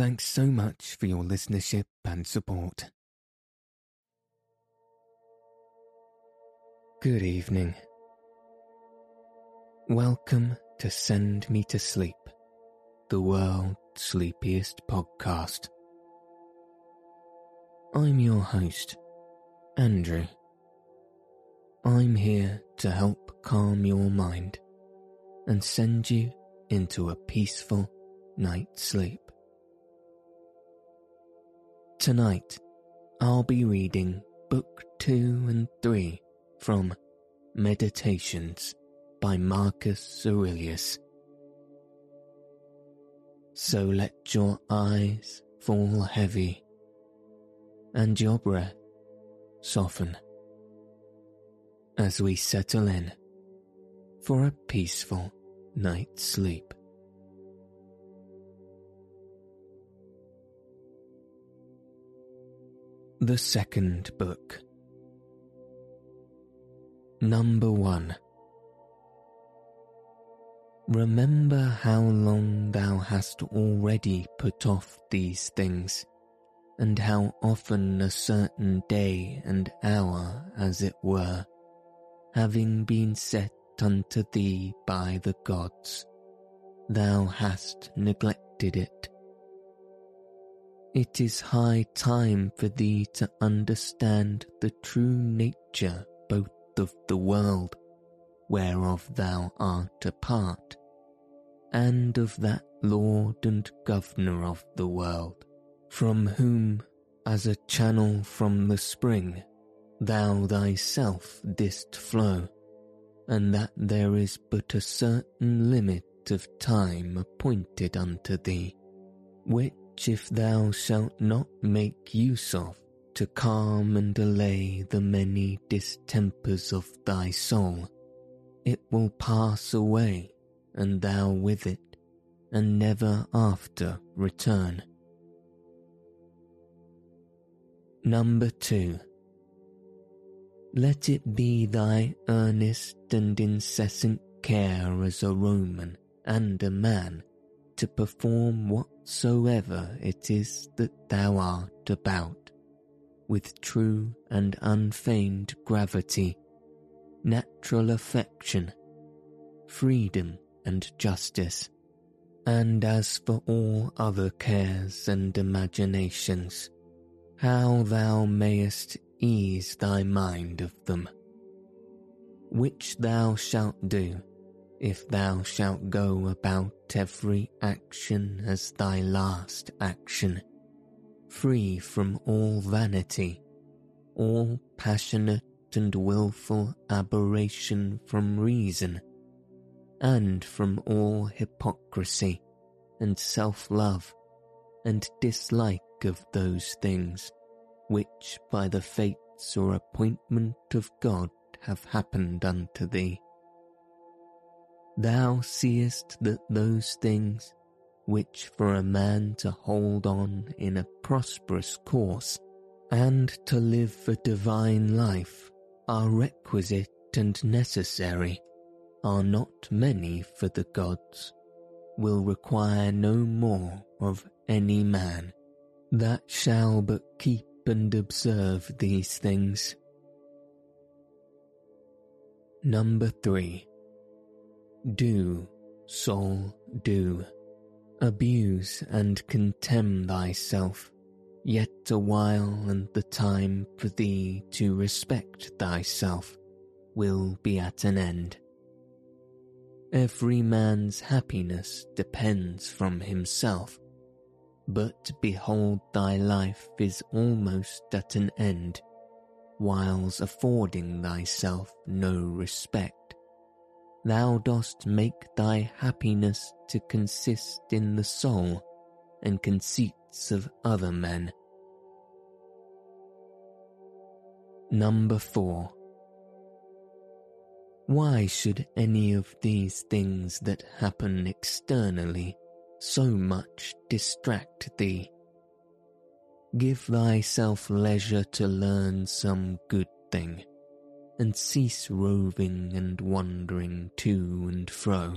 Thanks so much for your listenership and support. Good evening. Welcome to Send Me to Sleep, the world's sleepiest podcast. I'm your host, Andrew. I'm here to help calm your mind and send you into a peaceful night's sleep. Tonight, I'll be reading Book 2 and 3 from Meditations by Marcus Aurelius. So let your eyes fall heavy and your breath soften as we settle in for a peaceful night's sleep. The second book. Number one. Remember how long thou hast already put off these things, and how often a certain day and hour, as it were, having been set unto thee by the gods, thou hast neglected it it is high time for thee to understand the true nature both of the world whereof thou art a part, and of that Lord and Governor of the world, from whom, as a channel from the spring, thou thyself didst flow, and that there is but a certain limit of time appointed unto thee, which which if thou shalt not make use of to calm and allay the many distempers of thy soul, it will pass away, and thou with it, and never after return. Number two. Let it be thy earnest and incessant care as a Roman and a man to perform whatsoever it is that thou art about, with true and unfeigned gravity, natural affection, freedom and justice, and as for all other cares and imaginations, how thou mayest ease thy mind of them, which thou shalt do if thou shalt go about every action as thy last action, free from all vanity, all passionate and wilful aberration from reason, and from all hypocrisy and self-love and dislike of those things which by the fates or appointment of God have happened unto thee thou seest that those things which for a man to hold on in a prosperous course and to live a divine life are requisite and necessary, are not many for the gods, will require no more of any man that shall but keep and observe these things. Number three do, soul, do. Abuse and contemn thyself, yet a while and the time for thee to respect thyself will be at an end. Every man's happiness depends from himself, but behold thy life is almost at an end, whiles affording thyself no respect thou dost make thy happiness to consist in the soul, and conceits of other men. Number 4. Why should any of these things that happen externally so much distract thee? Give thyself leisure to learn some good thing, and cease roving and wandering to and fro.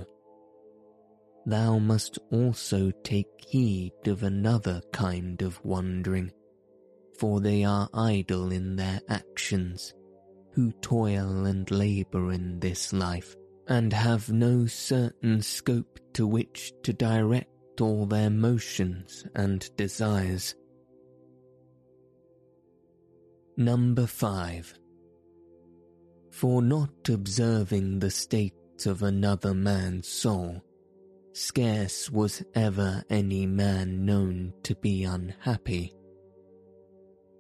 Thou must also take heed of another kind of wandering, for they are idle in their actions who toil and labour in this life, and have no certain scope to which to direct all their motions and desires. Number 5. For not observing the state of another man's soul, scarce was ever any man known to be unhappy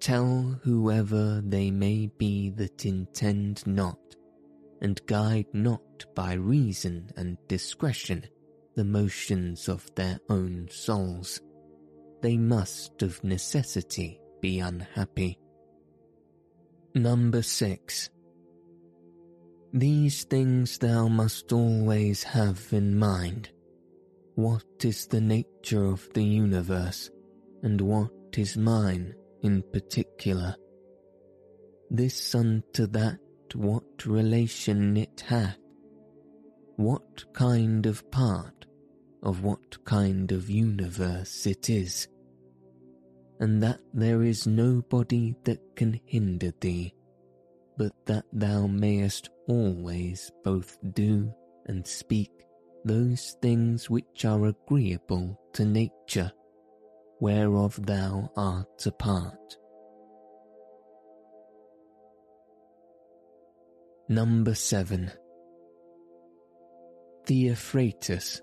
Tell whoever they may be that intend not, and guide not by reason and discretion the motions of their own souls. They must of necessity be unhappy. Number 6. These things thou must always have in mind. What is the nature of the universe, and what is mine? in particular. This unto that what relation it hath, what kind of part of what kind of universe it is, and that there is nobody that can hinder thee, but that thou mayest always both do and speak those things which are agreeable to nature whereof thou art a part. Number 7 Theophrastus,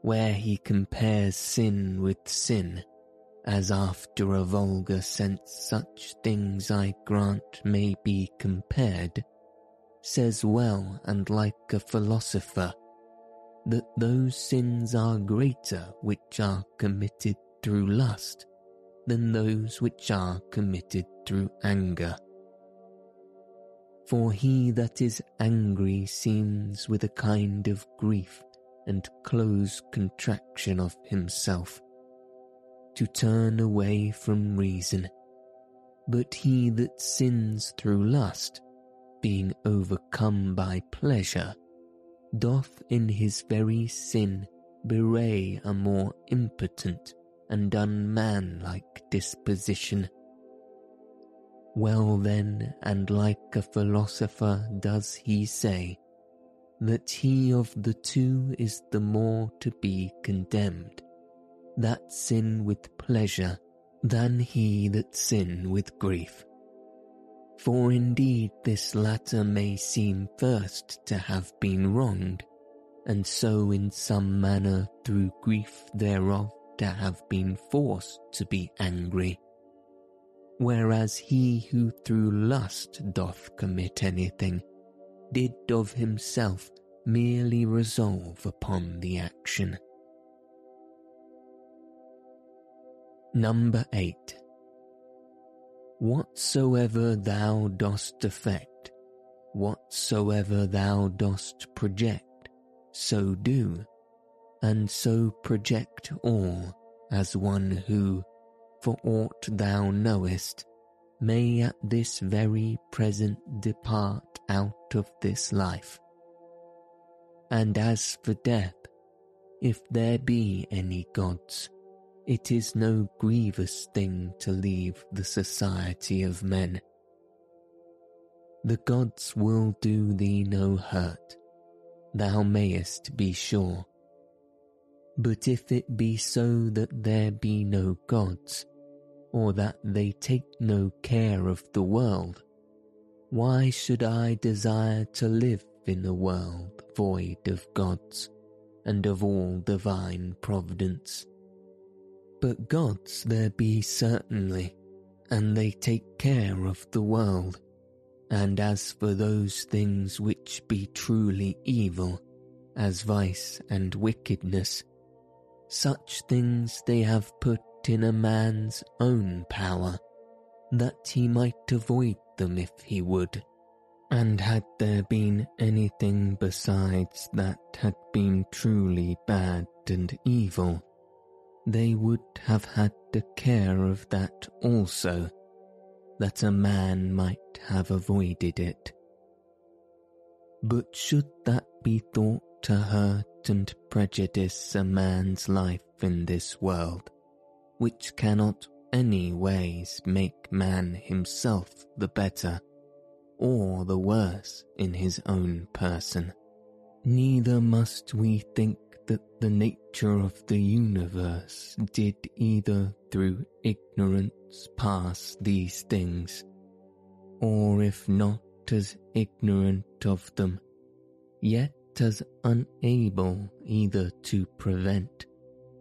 where he compares sin with sin, as after a vulgar sense such things I grant may be compared, says well and like a philosopher, that those sins are greater which are committed through lust than those which are committed through anger. For he that is angry seems with a kind of grief and close contraction of himself to turn away from reason. But he that sins through lust, being overcome by pleasure, doth in his very sin bewray a more impotent and unmanlike disposition. Well then, and like a philosopher does he say, that he of the two is the more to be condemned, that sin with pleasure, than he that sin with grief. For indeed this latter may seem first to have been wronged, and so in some manner through grief thereof to have been forced to be angry, whereas he who through lust doth commit anything did of himself merely resolve upon the action. Number 8. Whatsoever thou dost affect, whatsoever thou dost project, so do and so project all as one who, for aught thou knowest, may at this very present depart out of this life. And as for death, if there be any gods, it is no grievous thing to leave the society of men. The gods will do thee no hurt, thou mayest be sure but if it be so that there be no gods, or that they take no care of the world, why should I desire to live in a world void of gods and of all divine providence? But gods there be certainly, and they take care of the world. And as for those things which be truly evil, as vice and wickedness, Such things they have put in a man's own power, that he might avoid them if he would. And had there been anything besides that had been truly bad and evil, they would have had the care of that also, that a man might have avoided it. But should that be thought to hurt and prejudice a man's life in this world, which cannot any ways make man himself the better, or the worse in his own person, neither must we think that the nature of the universe did either through ignorance pass these things, or if not as ignorant of them, yet as unable either to prevent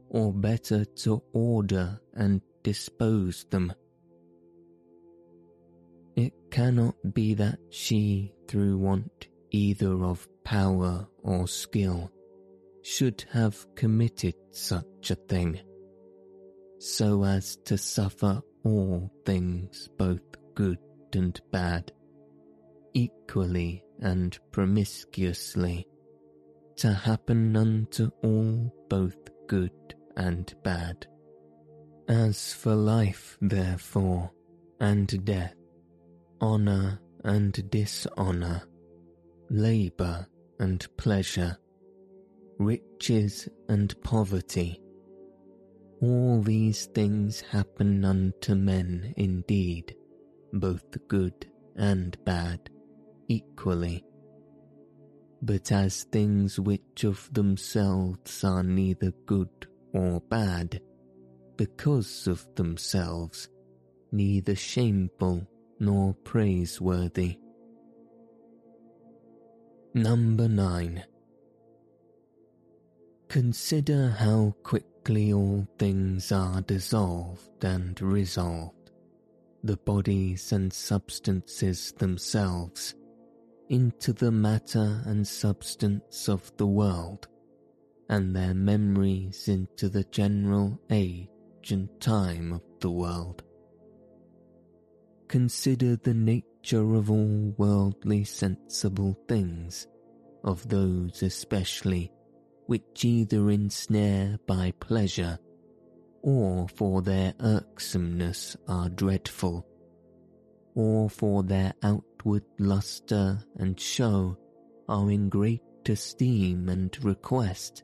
or better to order and dispose them. It cannot be that she, through want either of power or skill, should have committed such a thing, so as to suffer all things both good and bad, equally and promiscuously, to happen unto all both good and bad. As for life, therefore, and death, honour and dishonour, labour and pleasure, riches and poverty. All these things happen unto men indeed, both good and bad, equally. But as things which of themselves are neither good or bad, because of themselves, neither shameful nor praiseworthy. Number 9 Consider how quickly all things are dissolved and resolved, the bodies and substances themselves, into the matter and substance of the world, and their memories into the general age and time of the world. Consider the nature of all worldly sensible things, of those especially which either ensnare by pleasure or for their irksomeness are dreadful, or for their outward lustre and show are in great esteem and request.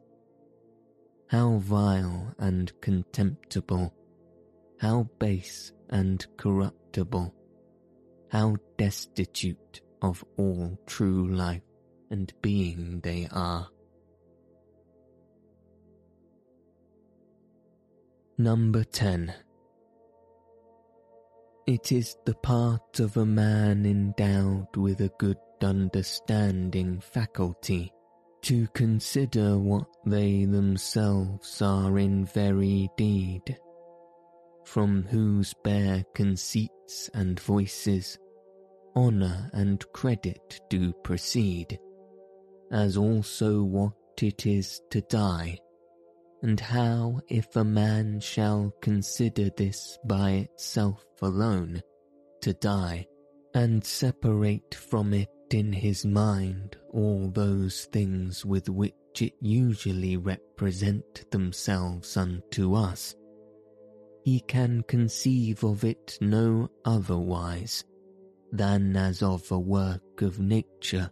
How vile and contemptible, how base and corruptible, how destitute of all true life and being they are. Number 10. It is the part of a man endowed with a good understanding faculty to consider what they themselves are in very deed, from whose bare conceits and voices honour and credit do proceed, as also what it is to die and how if a man shall consider this by itself alone, to die, and separate from it in his mind all those things with which it usually represent themselves unto us, he can conceive of it no otherwise than as of a work of nature,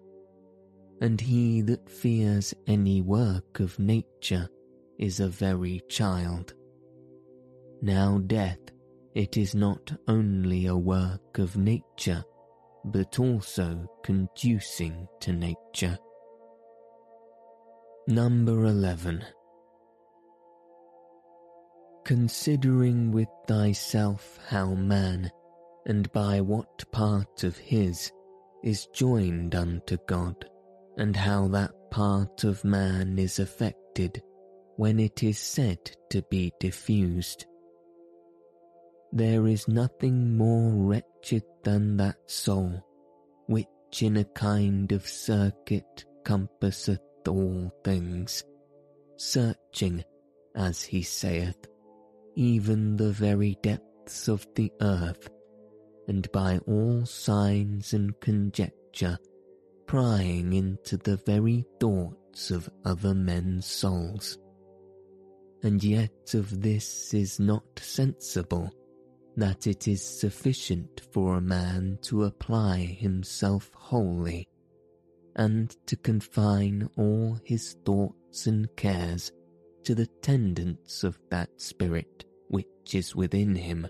and he that fears any work of nature is a very child. Now death, it is not only a work of nature, but also conducing to nature. Number 11. Considering with thyself how man, and by what part of his, is joined unto God, and how that part of man is affected when it is said to be diffused. There is nothing more wretched than that soul, which in a kind of circuit compasseth all things, searching as he saith, even the very depths of the earth, and by all signs and conjecture prying into the very thoughts of other men's souls. And yet of this is not sensible, that it is sufficient for a man to apply himself wholly, and to confine all his thoughts and cares to the tendance of that spirit which is within him,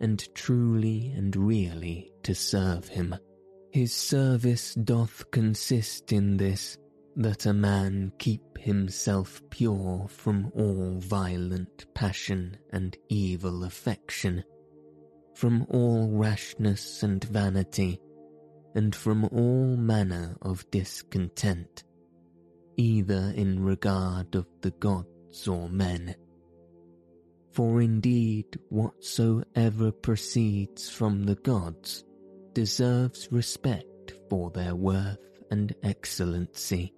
and truly and really to serve him. His service doth consist in this, that a man keep himself pure from all violent passion and evil affection, from all rashness and vanity, and from all manner of discontent, either in regard of the gods or men. For indeed whatsoever proceeds from the gods deserves respect for their worth and excellency,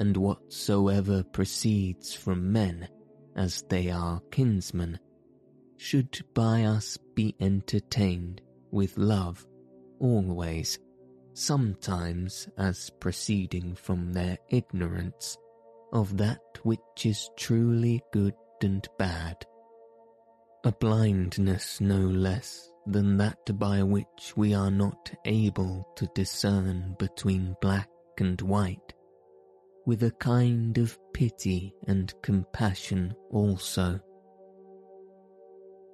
and whatsoever proceeds from men, as they are kinsmen, should by us be entertained with love always, sometimes as proceeding from their ignorance of that which is truly good and bad, a blindness no less than that by which we are not able to discern between black and white, with a kind of pity and compassion also.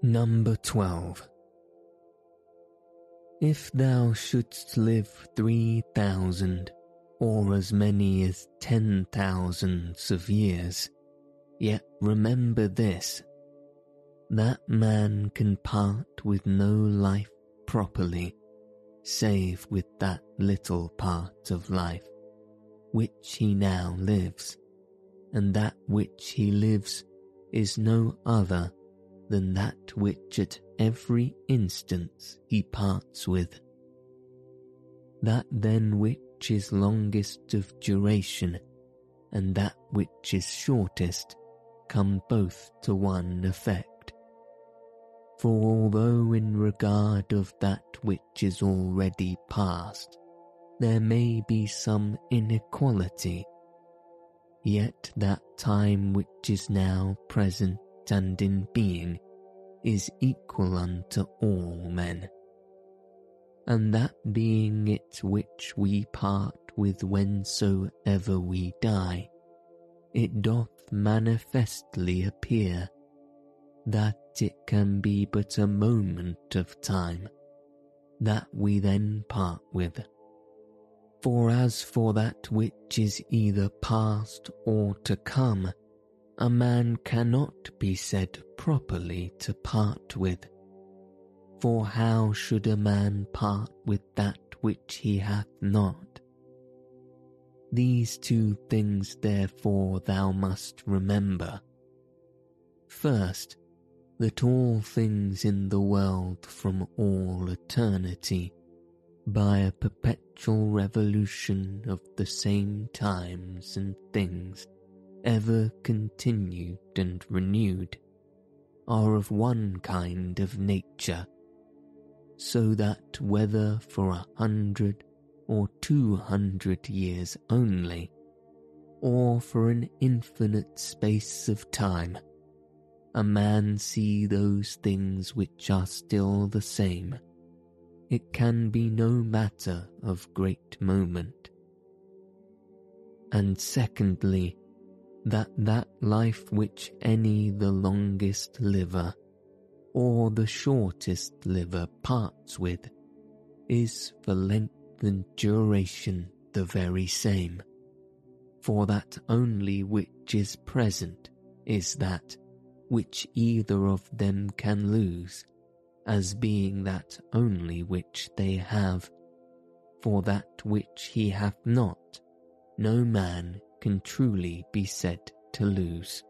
Number 12. If thou shouldst live three thousand, or as many as ten thousands of years, yet remember this that man can part with no life properly, save with that little part of life which he now lives, and that which he lives is no other than that which at every instance he parts with. That then which is longest of duration, and that which is shortest, come both to one effect for although in regard of that which is already past, there may be some inequality, yet that time which is now present and in being is equal unto all men. And that being it which we part with whensoever we die, it doth manifestly appear that it can be but a moment of time that we then part with. For as for that which is either past or to come, a man cannot be said properly to part with. For how should a man part with that which he hath not? These two things therefore thou must remember. First, that all things in the world from all eternity, by a perpetual revolution of the same times and things, ever continued and renewed, are of one kind of nature, so that whether for a hundred or two hundred years only, or for an infinite space of time, a man see those things which are still the same, it can be no matter of great moment. And secondly, that that life which any the longest liver or the shortest liver parts with is for length and duration the very same, for that only which is present is that which either of them can lose, as being that only which they have. For that which he hath not, no man can truly be said to lose.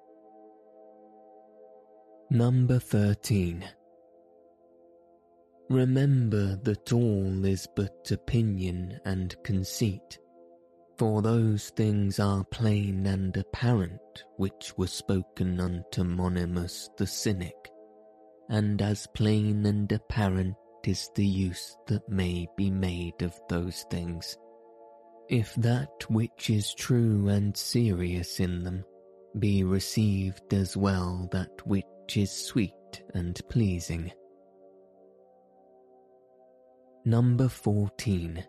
Number 13. Remember that all is but opinion and conceit, For those things are plain and apparent which were spoken unto Monimus the Cynic, and as plain and apparent is the use that may be made of those things. If that which is true and serious in them be received as well that which is sweet and pleasing. Number 14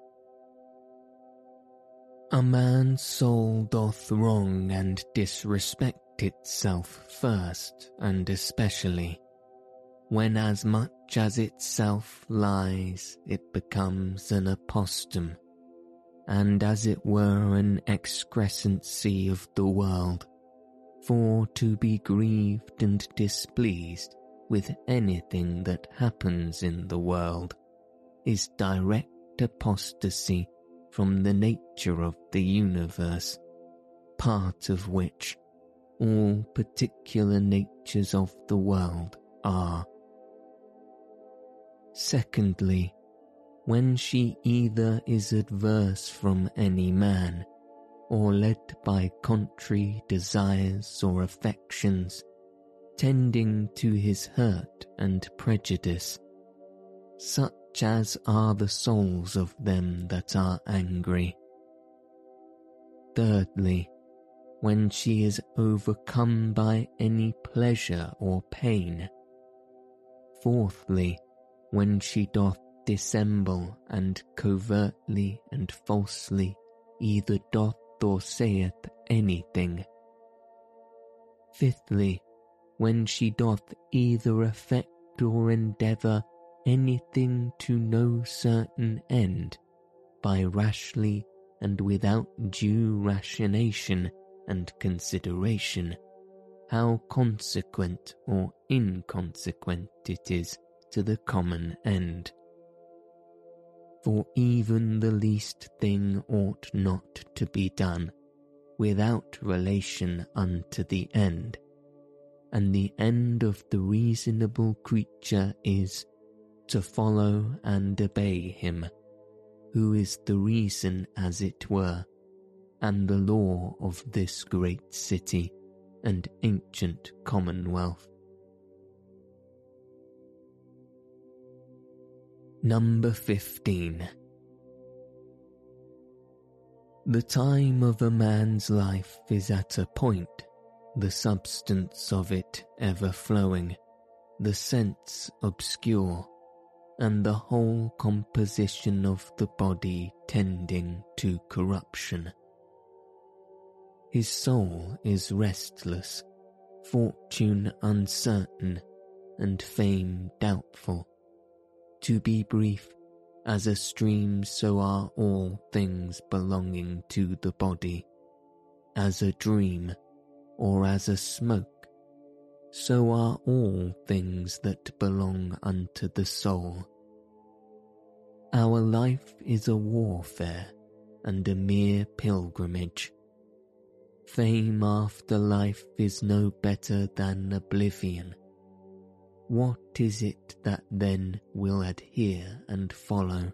a man's soul doth wrong and disrespect itself first and especially, when as much as itself lies it becomes an aposthume, and as it were an excrescency of the world, for to be grieved and displeased with anything that happens in the world is direct apostasy from the nature of the universe, part of which all particular natures of the world are. Secondly, when she either is adverse from any man, or led by contrary desires or affections, tending to his hurt and prejudice, such as are the souls of them that are angry. Thirdly, when she is overcome by any pleasure or pain. Fourthly, when she doth dissemble and covertly and falsely either doth or saith anything. Fifthly, when she doth either affect or endeavour anything to no certain end by rashly and without due rationation and consideration how consequent or inconsequent it is to the common end. For even the least thing ought not to be done without relation unto the end, and the end of the reasonable creature is to follow and obey him, who is the reason, as it were, and the law of this great city and ancient commonwealth. Number 15 The time of a man's life is at a point, the substance of it ever flowing, the sense obscure, and the whole composition of the body tending to corruption. His soul is restless, fortune uncertain, and fame doubtful. To be brief, as a stream so are all things belonging to the body, as a dream, or as a smoke, so are all things that belong unto the soul. Our life is a warfare and a mere pilgrimage. Fame after life is no better than oblivion. What is it that then will adhere and follow?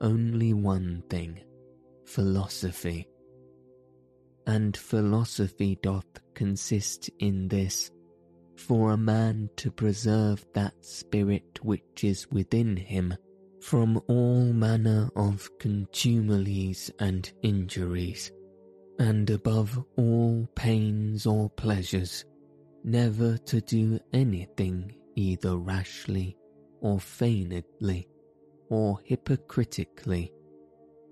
Only one thing, philosophy and philosophy doth consist in this, for a man to preserve that spirit which is within him from all manner of contumelies and injuries, and above all pains or pleasures, never to do anything either rashly or feignedly or hypocritically,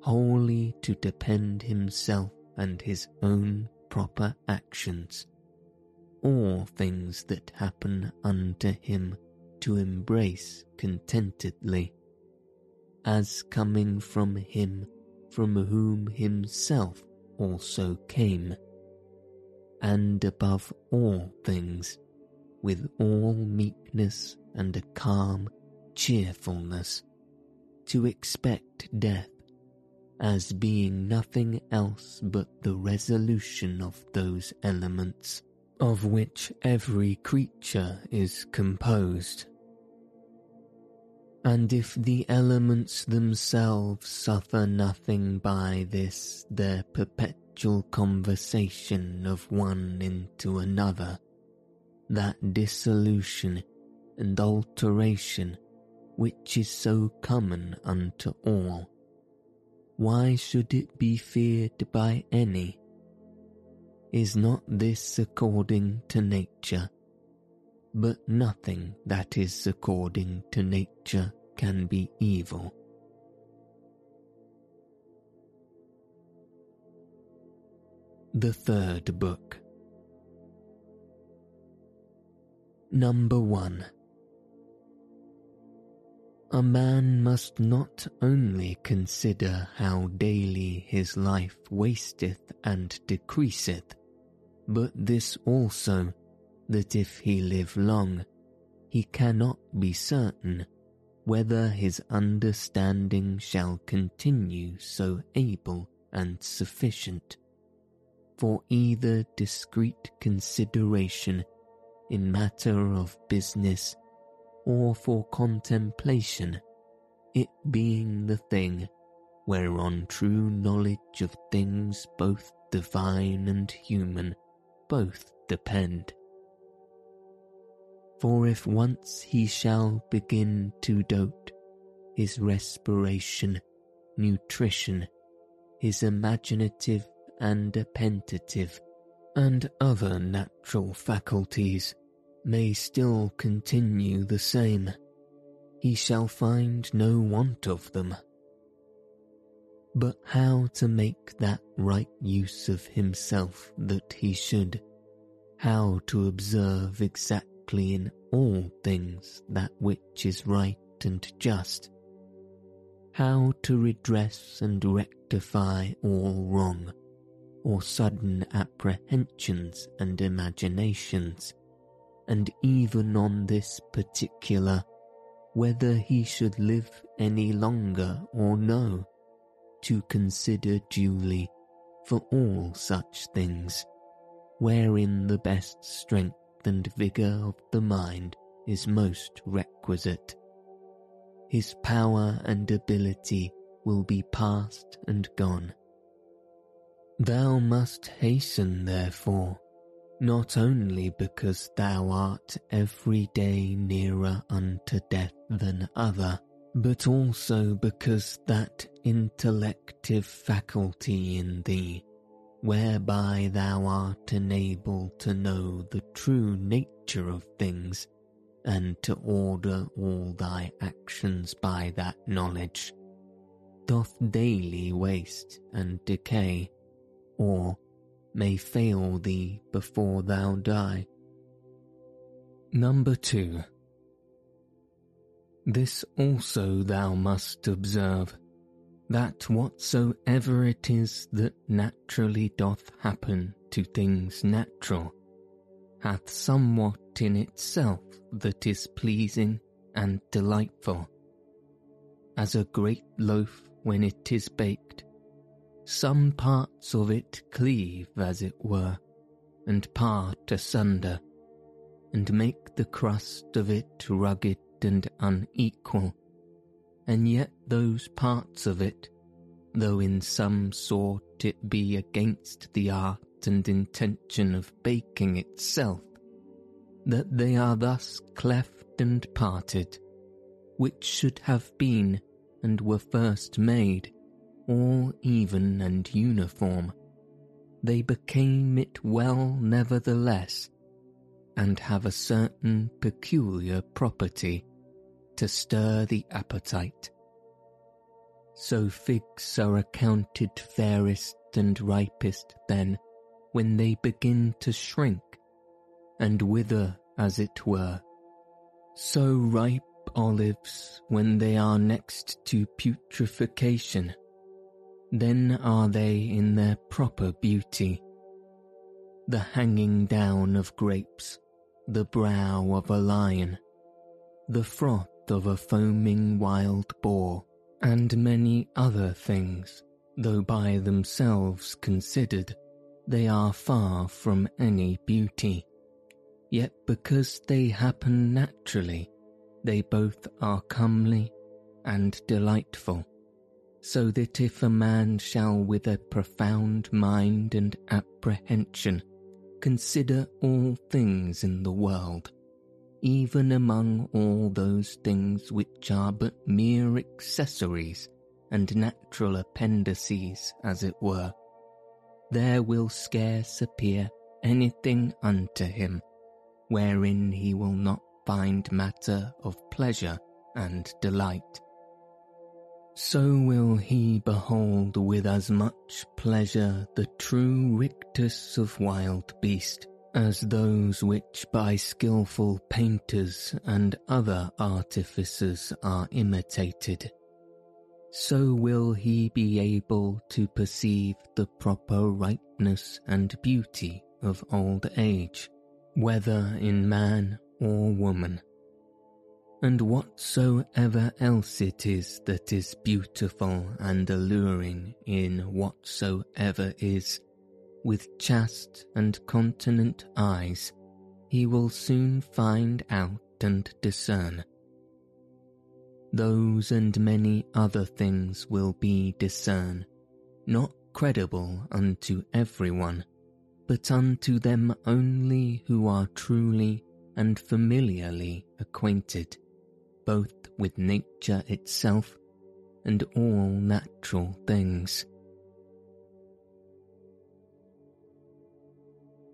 wholly to depend himself and his own proper actions, all things that happen unto him to embrace contentedly, as coming from him from whom himself also came, and above all things, with all meekness and a calm cheerfulness, to expect death as being nothing else but the resolution of those elements of which every creature is composed. And if the elements themselves suffer nothing by this their perpetual conversation of one into another, that dissolution and alteration which is so common unto all, why should it be feared by any? Is not this according to nature? But nothing that is according to nature can be evil. The Third Book. Number 1 A man must not only consider how daily his life wasteth and decreaseth, but this also, that if he live long, he cannot be certain whether his understanding shall continue so able and sufficient for either discreet consideration in matter of business or for contemplation, it being the thing whereon true knowledge of things both divine and human both depend. For if once he shall begin to dote, his respiration, nutrition, his imaginative and appetitive, and other natural faculties may still continue the same, he shall find no want of them. But how to make that right use of himself that he should, how to observe exactly in all things that which is right and just, how to redress and rectify all wrong, or sudden apprehensions and imaginations, and even on this particular, whether he should live any longer or no, to consider duly for all such things, wherein the best strength and vigour of the mind is most requisite. His power and ability will be past and gone. Thou must hasten, therefore, not only because thou art every day nearer unto death than other, but also because that intellective faculty in thee, whereby thou art enabled to know the true nature of things, and to order all thy actions by that knowledge, doth daily waste and decay, or may fail thee before thou die. Number two. This also thou must observe, that whatsoever it is that naturally doth happen to things natural, hath somewhat in itself that is pleasing and delightful. As a great loaf when it is baked, some parts of it cleave, as it were, and part asunder, and make the crust of it rugged and unequal, and yet those parts of it, though in some sort it be against the art and intention of baking itself, that they are thus cleft and parted, which should have been and were first made, all even and uniform, they became it well nevertheless, and have a certain peculiar property to stir the appetite. So figs are accounted fairest and ripest then when they begin to shrink and wither as it were. So ripe olives when they are next to putrefaction then are they in their proper beauty. The hanging down of grapes, the brow of a lion, the froth of a foaming wild boar, and many other things, though by themselves considered, they are far from any beauty. Yet because they happen naturally, they both are comely and delightful, so that if a man shall with a profound mind and apprehension consider all things in the world, even among all those things which are but mere accessories and natural appendices, as it were, there will scarce appear anything unto him wherein he will not find matter of pleasure and delight. So will he behold with as much pleasure the true rictus of wild beast as those which by skilful painters and other artificers are imitated. So will he be able to perceive the proper ripeness and beauty of old age, whether in man or woman. And whatsoever else it is that is beautiful and alluring in whatsoever is, with chaste and continent eyes, he will soon find out and discern. Those and many other things will be discern, not credible unto every one, but unto them only who are truly and familiarly acquainted, both with nature itself and all natural things.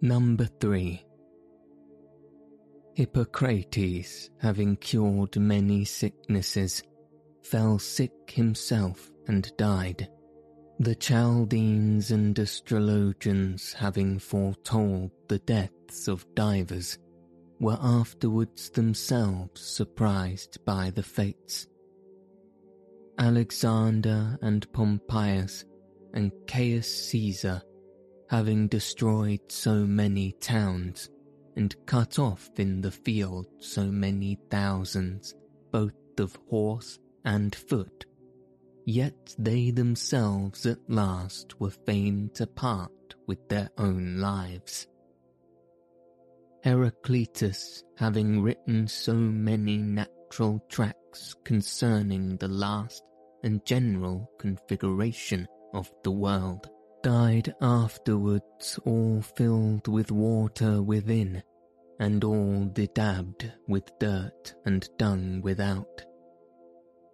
Number 3 Hippocrates, having cured many sicknesses, fell sick himself and died the Chaldeans and astrologians having foretold the deaths of divers, were afterwards themselves surprised by the fates. Alexander and Pompeius and Caius Caesar, having destroyed so many towns and cut off in the field so many thousands, both of horse and foot, Yet they themselves at last were fain to part with their own lives. Heraclitus, having written so many natural tracts concerning the last and general configuration of the world, died afterwards all filled with water within, and all bedabbed with dirt and dung without.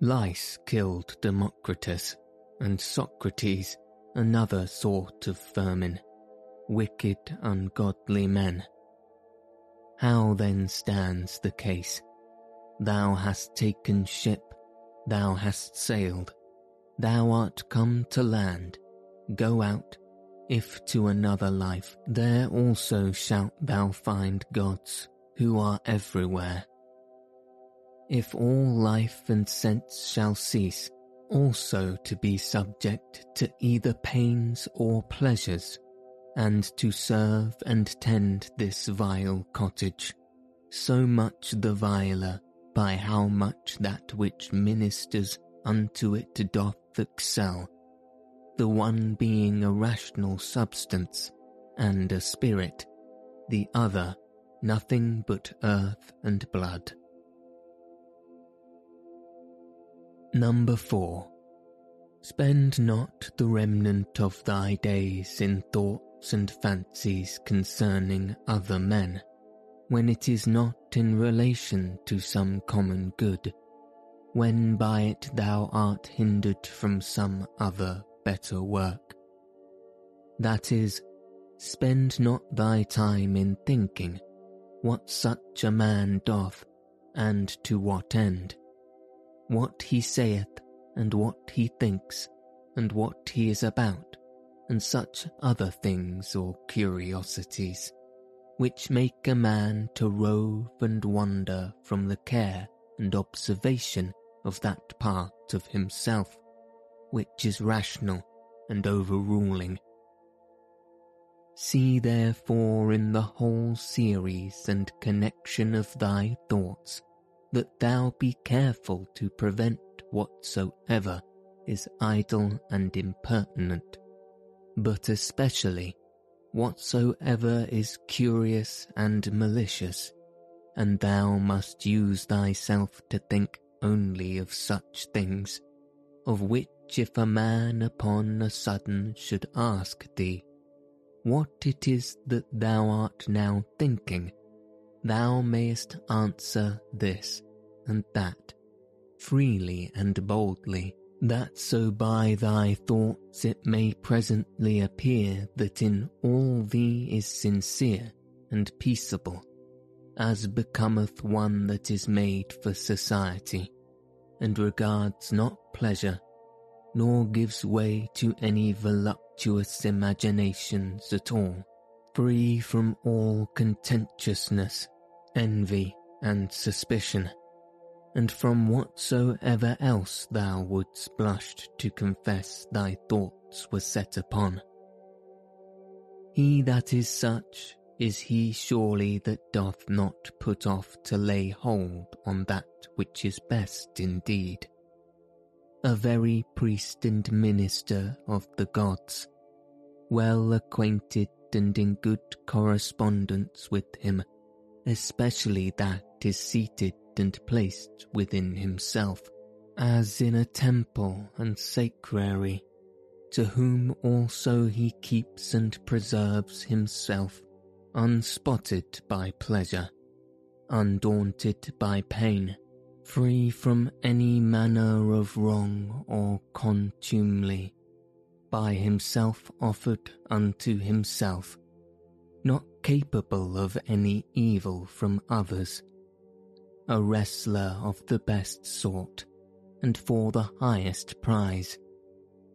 Lice killed Democritus, and Socrates another sort of vermin, wicked, ungodly men. How then stands the case? Thou hast taken ship, thou hast sailed, thou art come to land, go out, if to another life, there also shalt thou find gods, who are everywhere. If all life and sense shall cease, also to be subject to either pains or pleasures, and to serve and tend this vile cottage, so much the viler by how much that which ministers unto it doth excel, the one being a rational substance and a spirit, the other nothing but earth and blood. Number 4. Spend not the remnant of thy days in thoughts and fancies concerning other men, when it is not in relation to some common good, when by it thou art hindered from some other better work. That is, spend not thy time in thinking what such a man doth, and to what end what he saith, and what he thinks, and what he is about, and such other things or curiosities, which make a man to rove and wander from the care and observation of that part of himself, which is rational and overruling. See therefore in the whole series and connection of thy thoughts that thou be careful to prevent whatsoever is idle and impertinent, but especially whatsoever is curious and malicious, and thou must use thyself to think only of such things, of which if a man upon a sudden should ask thee, what it is that thou art now thinking, thou mayest answer this and that, freely and boldly, that so by thy thoughts it may presently appear that in all thee is sincere and peaceable, as becometh one that is made for society, and regards not pleasure, nor gives way to any voluptuous imaginations at all, free from all contentiousness, envy, and suspicion and from whatsoever else thou wouldst blush to confess thy thoughts were set upon. He that is such is he surely that doth not put off to lay hold on that which is best indeed. A very priest and minister of the gods, well acquainted and in good correspondence with him, especially that is seated and placed within himself, as in a temple and sacrary, to whom also he keeps and preserves himself, unspotted by pleasure, undaunted by pain, free from any manner of wrong or contumely, by himself offered unto himself, not capable of any evil from others, a wrestler of the best sort, and for the highest prize,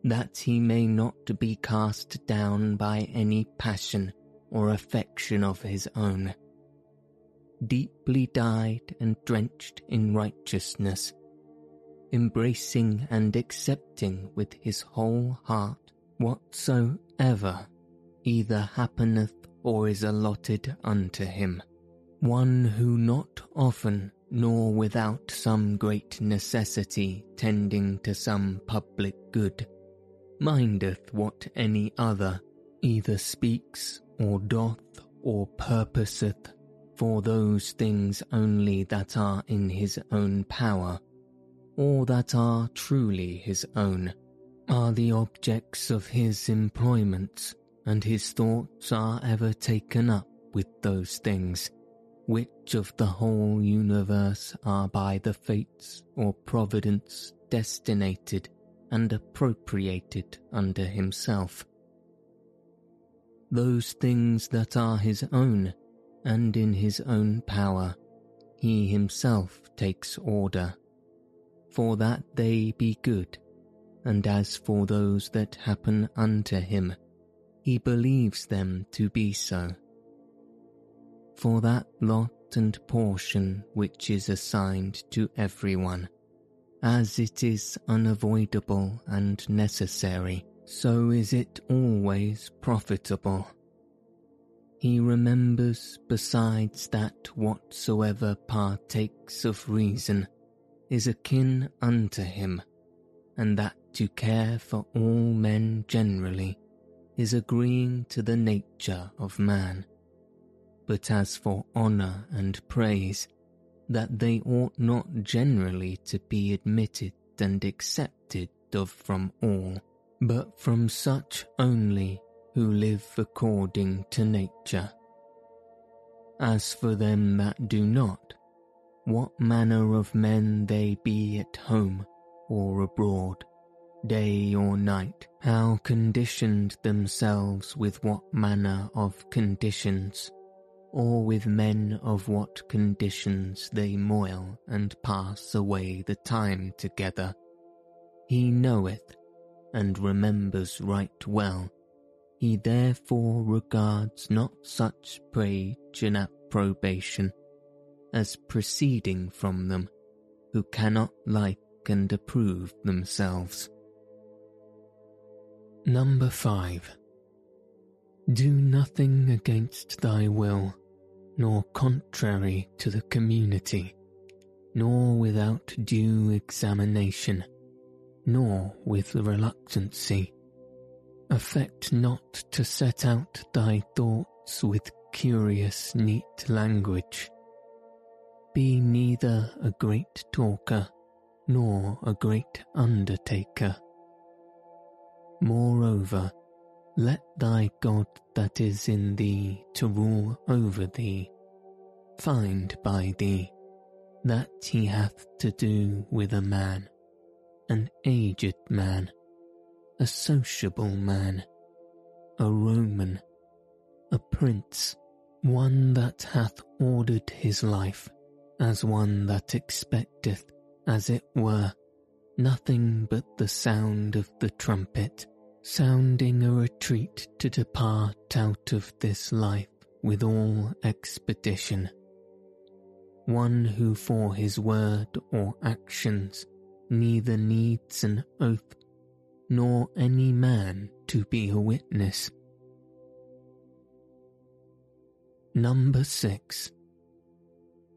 that he may not be cast down by any passion or affection of his own. Deeply dyed and drenched in righteousness, embracing and accepting with his whole heart whatsoever either happeneth or is allotted unto him, one who not often nor without some great necessity tending to some public good, mindeth what any other either speaks or doth or purposeth for those things only that are in his own power, or that are truly his own, are the objects of his employments, and his thoughts are ever taken up with those things which of the whole universe are by the fates or providence destinated and appropriated under himself. Those things that are his own and in his own power, he himself takes order, for that they be good, and as for those that happen unto him, he believes them to be so for that lot and portion which is assigned to everyone. As it is unavoidable and necessary, so is it always profitable. He remembers besides that whatsoever partakes of reason is akin unto him, and that to care for all men generally is agreeing to the nature of man but as for honour and praise, that they ought not generally to be admitted and accepted of from all, but from such only who live according to nature. As for them that do not, what manner of men they be at home or abroad, day or night, how conditioned themselves with what manner of conditions, or with men of what conditions they moil and pass away the time together. He knoweth and remembers right well. He therefore regards not such praise and approbation as proceeding from them who cannot like and approve themselves. Number 5. Do nothing against thy will nor contrary to the community, nor without due examination, nor with reluctancy. Affect not to set out thy thoughts with curious neat language, Be neither a great talker nor a great undertaker. Moreover, let thy God that is in thee to rule over thee, find by thee that he hath to do with a man, an aged man, a sociable man, a Roman, a prince, one that hath ordered his life, as one that expecteth, as it were, nothing but the sound of the trumpet, sounding a retreat to depart out of this life with all expedition. One who for his word or actions neither needs an oath nor any man to be a witness. Number six.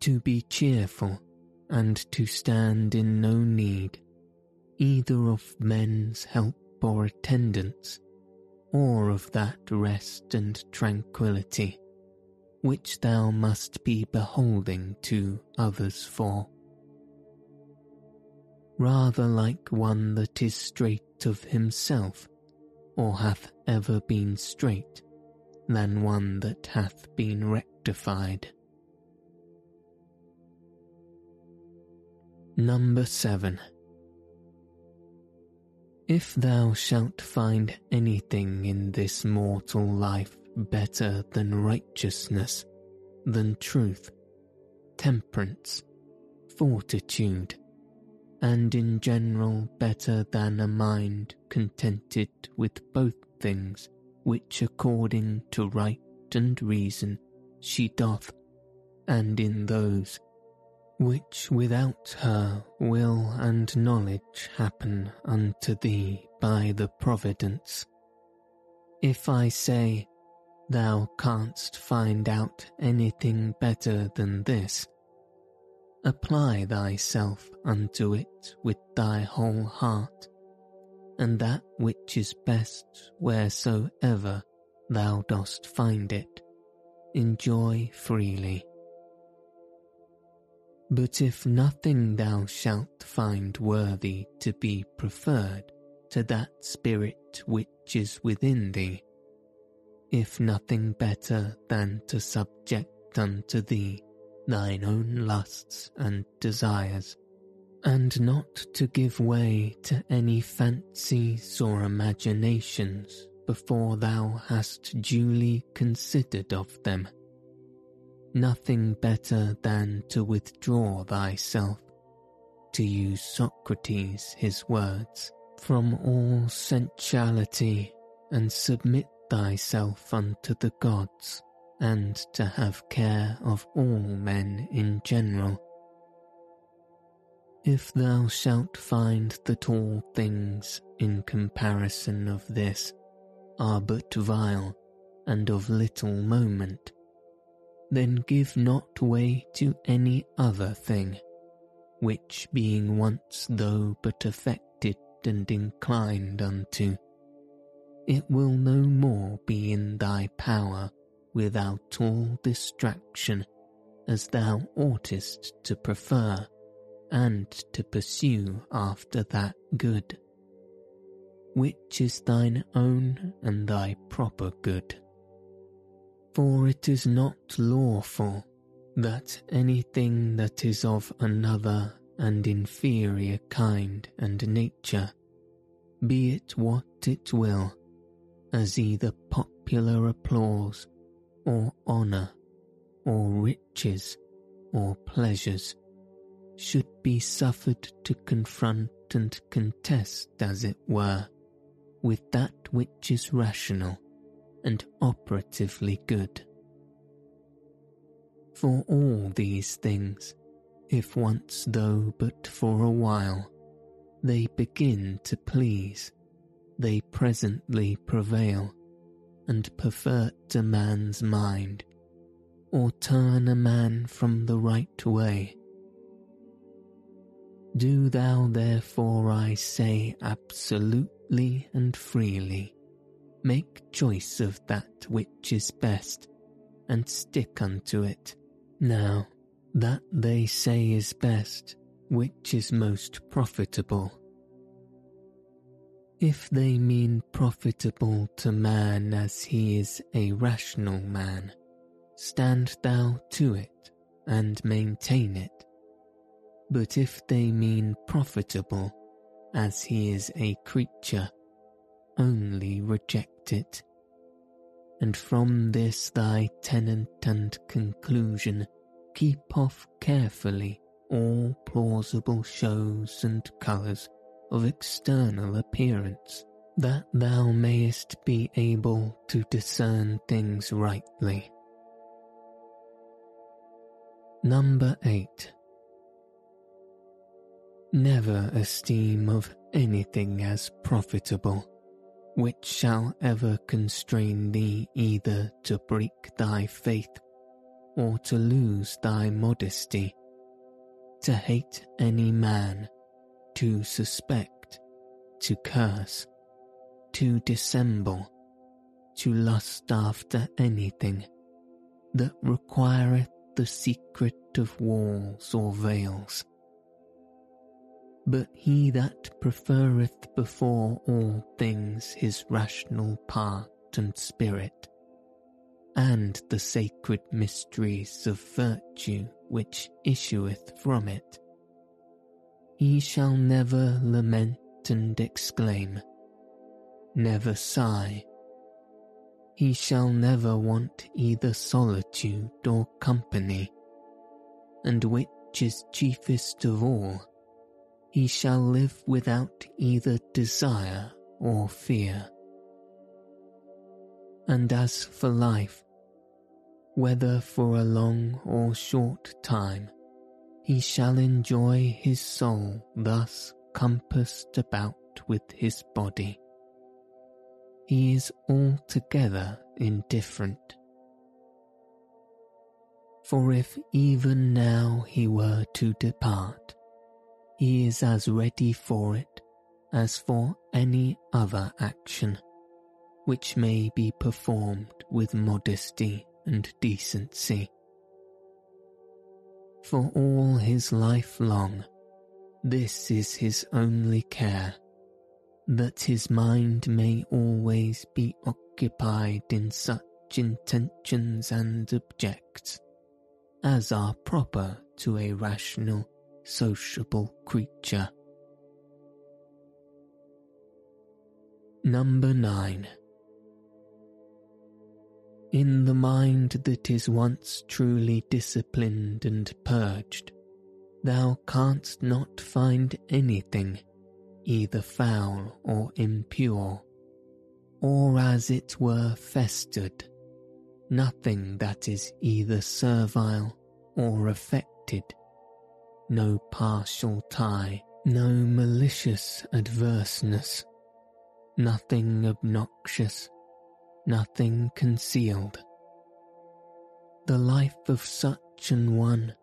To be cheerful and to stand in no need either of men's help or attendance, or of that rest and tranquillity which thou must be beholding to others for. Rather like one that is straight of himself, or hath ever been straight, than one that hath been rectified. Number 7 if thou shalt find anything in this mortal life better than righteousness, than truth, temperance, fortitude, and in general better than a mind contented with both things which according to right and reason she doth, and in those which without her will and knowledge happen unto thee by the providence. If I say, thou canst find out anything better than this, apply thyself unto it with thy whole heart, and that which is best wheresoever thou dost find it, enjoy freely but if nothing thou shalt find worthy to be preferred to that spirit which is within thee, if nothing better than to subject unto thee thine own lusts and desires, and not to give way to any fancies or imaginations before thou hast duly considered of them nothing better than to withdraw thyself, to use Socrates his words, from all sensuality and submit thyself unto the gods, and to have care of all men in general. If thou shalt find that all things in comparison of this are but vile and of little moment, then give not way to any other thing, which being once though but affected and inclined unto, it will no more be in thy power without all distraction, as thou oughtest to prefer and to pursue after that good, which is thine own and thy proper good. For it is not lawful that anything that is of another and inferior kind and nature, be it what it will, as either popular applause, or honour, or riches, or pleasures, should be suffered to confront and contest, as it were, with that which is rational and operatively good. For all these things, if once though but for a while, they begin to please, they presently prevail, and pervert a man's mind, or turn a man from the right way. Do thou therefore, I say, absolutely and freely, Make choice of that which is best, and stick unto it. Now, that they say is best, which is most profitable. If they mean profitable to man as he is a rational man, stand thou to it and maintain it. But if they mean profitable as he is a creature, only reject it. And from this thy tenant and conclusion keep off carefully all plausible shows and colours of external appearance, that thou mayest be able to discern things rightly. Number 8. Never esteem of anything as profitable, which shall ever constrain thee either to break thy faith or to lose thy modesty, to hate any man, to suspect, to curse, to dissemble, to lust after anything that requireth the secret of walls or veils. But he that preferreth before all things his rational part and spirit, and the sacred mysteries of virtue which issueth from it, he shall never lament and exclaim, never sigh. He shall never want either solitude or company, and which is chiefest of all, he shall live without either desire or fear. And as for life, whether for a long or short time, he shall enjoy his soul thus compassed about with his body. He is altogether indifferent. For if even now he were to depart, he is as ready for it as for any other action which may be performed with modesty and decency. For all his life long, this is his only care, that his mind may always be occupied in such intentions and objects as are proper to a rational, sociable creature. Number 9 in the mind that is once truly disciplined and purged, thou canst not find anything either foul or impure, or as it were festered, nothing that is either servile or affected, no partial tie, no malicious adverseness, nothing obnoxious, nothing concealed. The life of such an one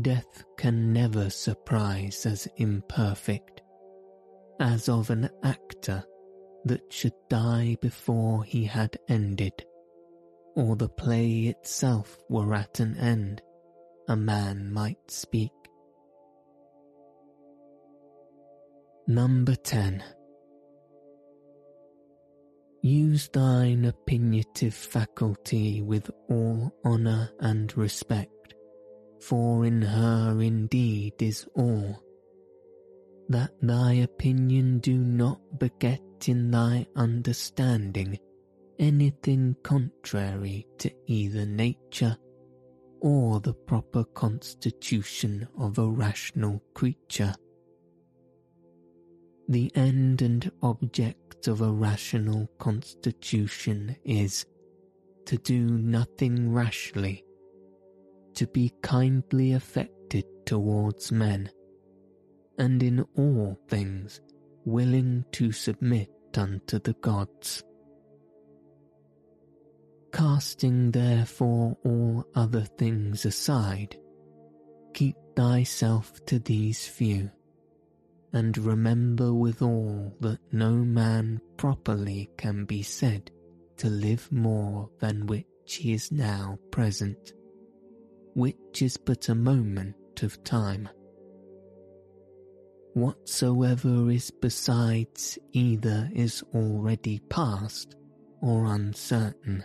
death can never surprise as imperfect, as of an actor that should die before he had ended, or the play itself were at an end, a man might speak. Number 10 Use thine opiniative faculty with all honour and respect, for in her indeed is all. That thy opinion do not beget in thy understanding anything contrary to either nature or the proper constitution of a rational creature. The end and object of a rational constitution is to do nothing rashly, to be kindly affected towards men, and in all things willing to submit unto the gods. Casting therefore all other things aside, keep thyself to these few and remember withal that no man properly can be said to live more than which he is now present, which is but a moment of time. Whatsoever is besides either is already past or uncertain.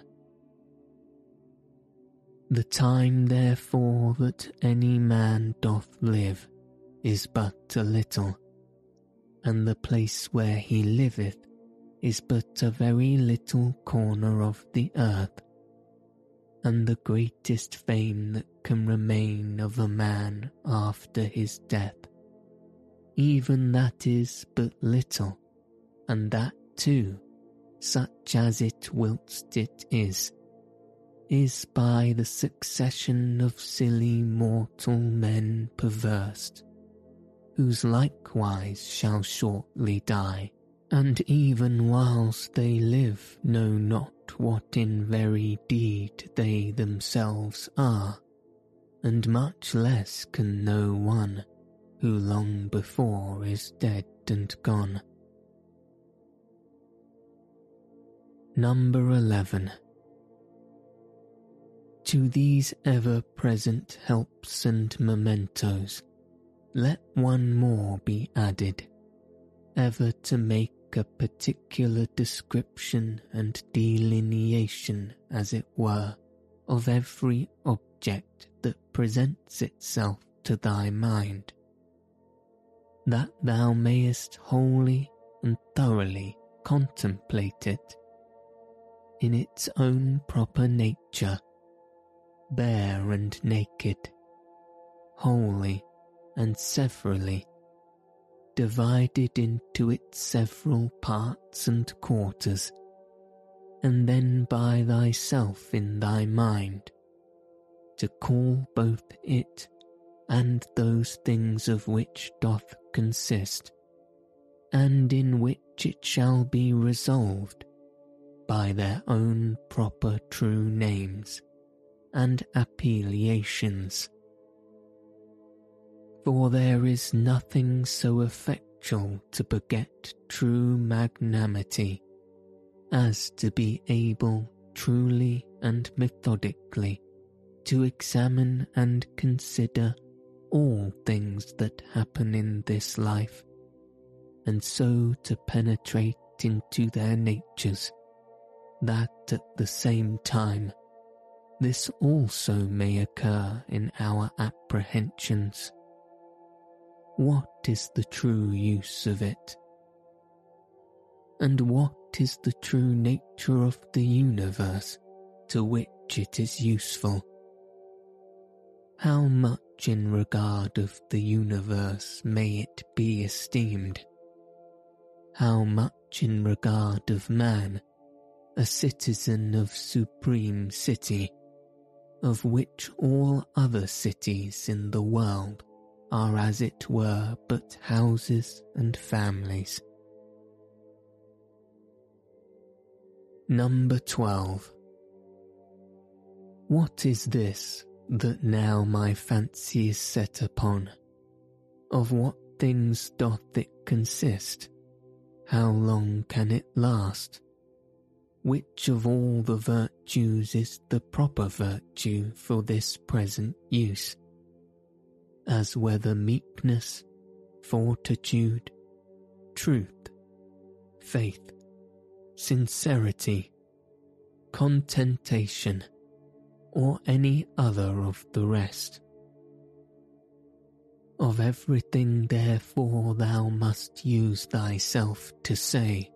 The time therefore that any man doth live is but a little, and the place where he liveth is but a very little corner of the earth, and the greatest fame that can remain of a man after his death, even that is but little, and that too, such as it whilst it is, is by the succession of silly mortal men perversed, whose likewise shall shortly die, and even whilst they live know not what in very deed they themselves are, and much less can know one who long before is dead and gone. Number 11 to these ever present helps and mementos, let one more be added, ever to make a particular description and delineation, as it were, of every object that presents itself to thy mind, that thou mayest wholly and thoroughly contemplate it in its own proper nature bare and naked, wholly and severally, divided into its several parts and quarters, and then by thyself in thy mind, to call both it and those things of which doth consist, and in which it shall be resolved by their own proper true names and appellations. For there is nothing so effectual to beget true magnanimity as to be able truly and methodically to examine and consider all things that happen in this life, and so to penetrate into their natures, that at the same time this also may occur in our apprehensions. What is the true use of it? And what is the true nature of the universe to which it is useful? How much in regard of the universe may it be esteemed? How much in regard of man, a citizen of supreme city, of which all other cities in the world are as it were but houses and families. Number 12. What is this that now my fancy is set upon? Of what things doth it consist? How long can it last? which of all the virtues is the proper virtue for this present use, as whether meekness, fortitude, truth, faith, sincerity, contentation, or any other of the rest. Of everything therefore thou must use thyself to say,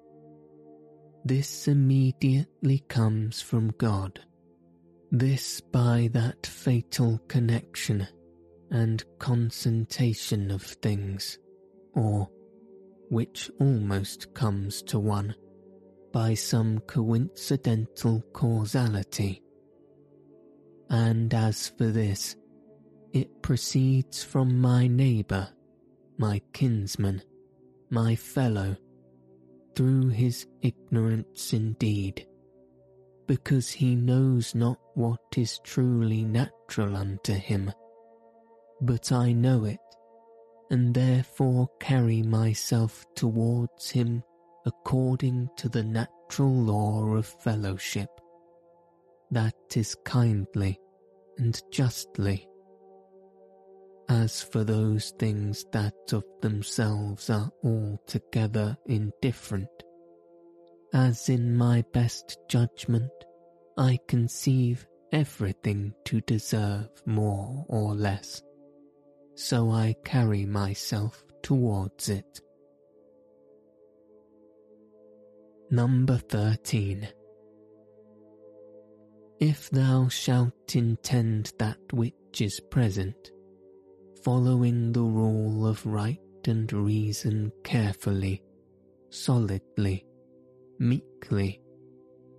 this immediately comes from God. This by that fatal connection and concentration of things, or, which almost comes to one, by some coincidental causality. And as for this, it proceeds from my neighbour, my kinsman, my fellow, through his ignorance indeed, because he knows not what is truly natural unto him. But I know it, and therefore carry myself towards him according to the natural law of fellowship. That is kindly and justly. As for those things that of themselves are altogether indifferent, as in my best judgment I conceive everything to deserve more or less, so I carry myself towards it. Number 13. If thou shalt intend that which is present, following the rule of right and reason carefully, solidly, meekly,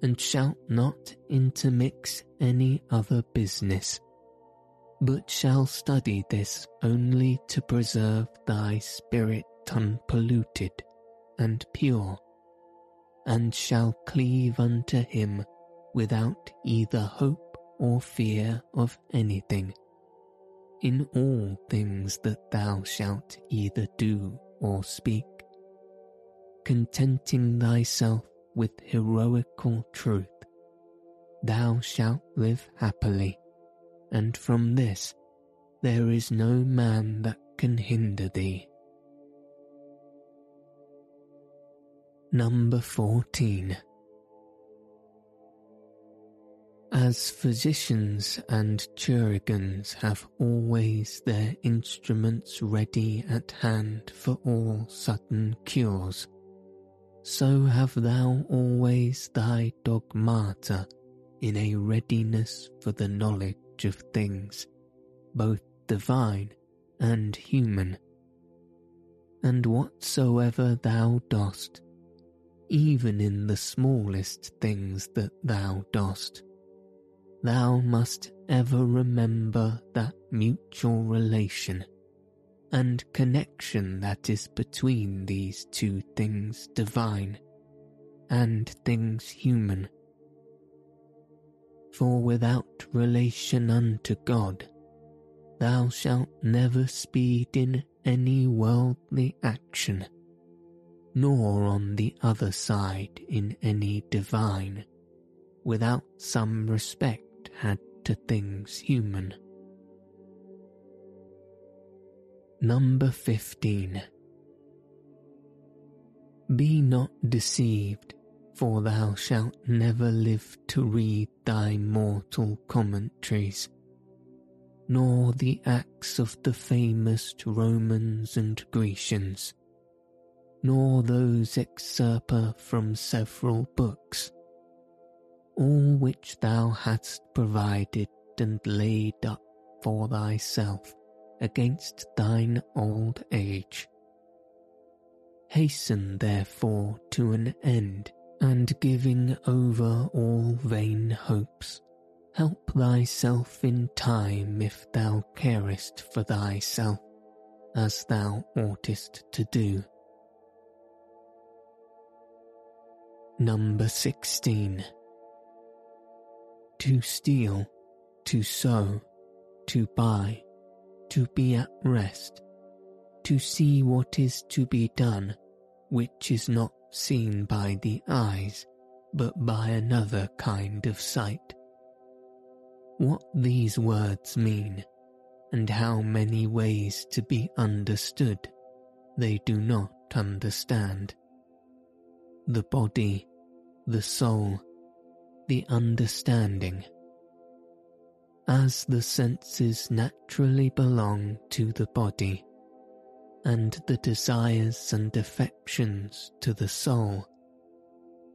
and shalt not intermix any other business, but shall study this only to preserve thy spirit unpolluted and pure, and shall cleave unto him without either hope or fear of anything. In all things that thou shalt either do or speak, contenting thyself with heroical truth, thou shalt live happily, and from this there is no man that can hinder thee. Number 14 as physicians and chirurgeons have always their instruments ready at hand for all sudden cures, so have thou always thy dogmata in a readiness for the knowledge of things, both divine and human. And whatsoever thou dost, even in the smallest things that thou dost, thou must ever remember that mutual relation and connection that is between these two things divine and things human. For without relation unto God, thou shalt never speed in any worldly action, nor on the other side in any divine, without some respect had to things human. Number 15. Be not deceived, for thou shalt never live to read thy mortal commentaries, nor the acts of the famous Romans and Grecians, nor those excerpta from several books, all which thou hadst provided and laid up for thyself against thine old age. Hasten therefore to an end, and giving over all vain hopes, help thyself in time if thou carest for thyself, as thou oughtest to do. Number 16 to steal, to sow, to buy, to be at rest, to see what is to be done, which is not seen by the eyes, but by another kind of sight. What these words mean, and how many ways to be understood, they do not understand. The body, the soul, the understanding. As the senses naturally belong to the body, and the desires and affections to the soul,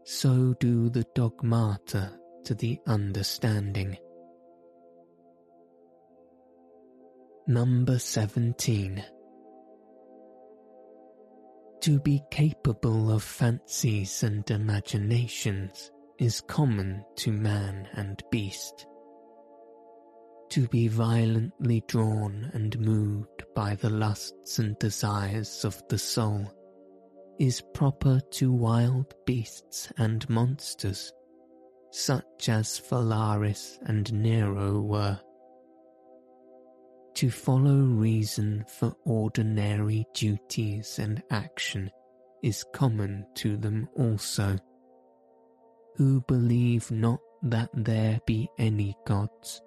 so do the dogmata to the understanding. Number 17. To be capable of fancies and imaginations is common to man and beast. To be violently drawn and moved by the lusts and desires of the soul is proper to wild beasts and monsters, such as Phalaris and Nero were. To follow reason for ordinary duties and action is common to them also who believe not that there be any gods,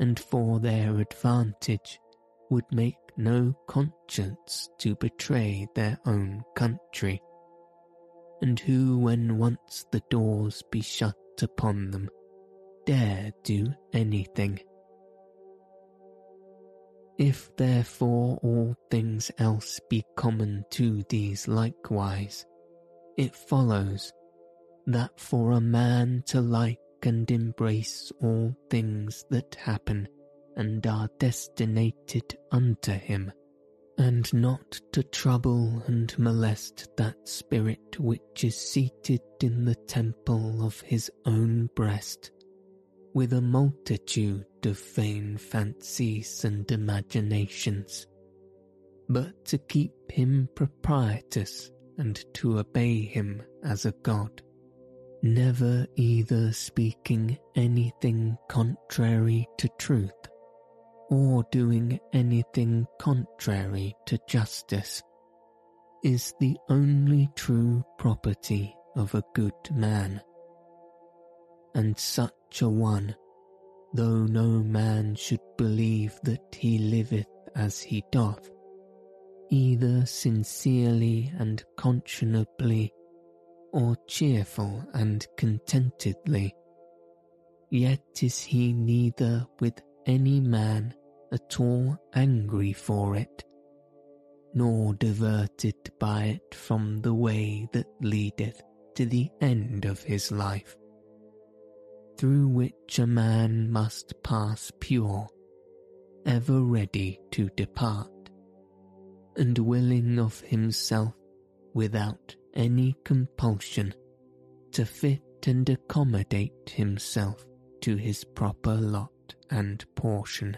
and for their advantage would make no conscience to betray their own country, and who, when once the doors be shut upon them, dare do anything. If therefore all things else be common to these likewise, it follows that for a man to like and embrace all things that happen and are destinated unto him, and not to trouble and molest that spirit which is seated in the temple of his own breast, with a multitude of vain fancies and imaginations, but to keep him propitious and to obey him as a god never either speaking anything contrary to truth or doing anything contrary to justice, is the only true property of a good man. And such a one, though no man should believe that he liveth as he doth, either sincerely and conscionably or cheerful and contentedly, yet is he neither with any man at all angry for it, nor diverted by it from the way that leadeth to the end of his life, through which a man must pass pure, ever ready to depart, and willing of himself without any compulsion to fit and accommodate himself to his proper lot and portion.